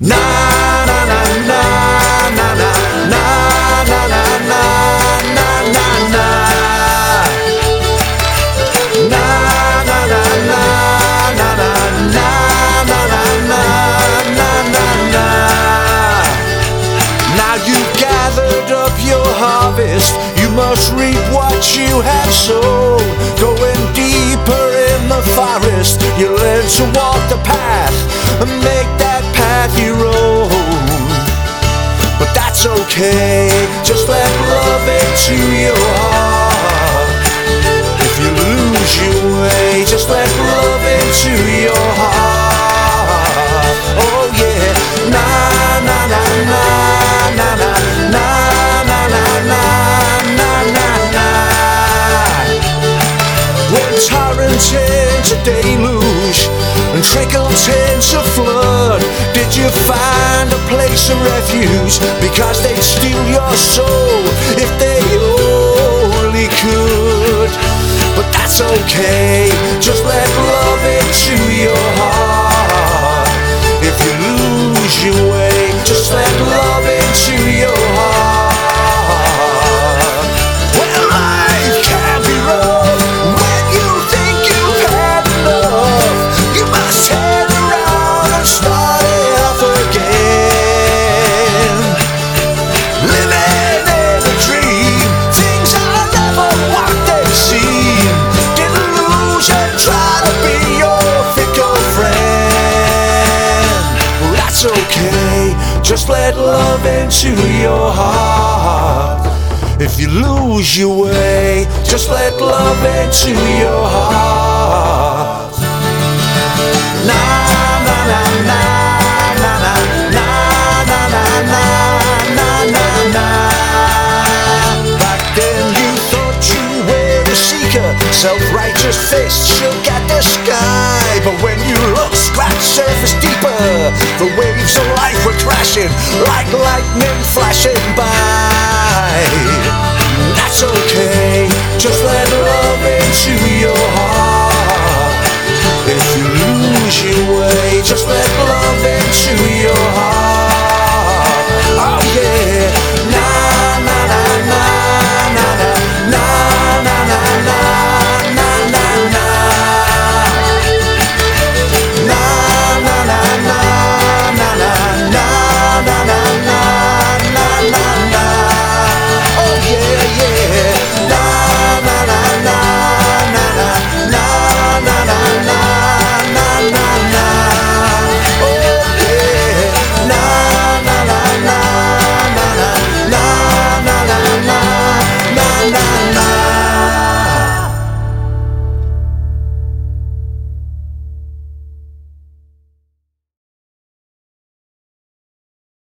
Na na na na na na na na na na na na na Na na na na na na na na na na na na Now you've gathered up your harvest You must reap what you have sown okay Just let love into your heart If you lose your way Just let love into your heart Oh yeah Na na na na na na na na na na na na na When torrent into deluge and trickle into flood, place of refuge? Because they'd steal your soul if they only could. But that's okay, just let That's okay, just let love into your heart. If you lose your way, just let love into your heart. Na na na na na na na na na na na. Back then you thought you were the seeker, self-righteous fists shook at the sky. But when you scratch surface deeper, the waves of life were crashing like lightning flashing by. That's okay, just let love into your heart. If you lose your way, just let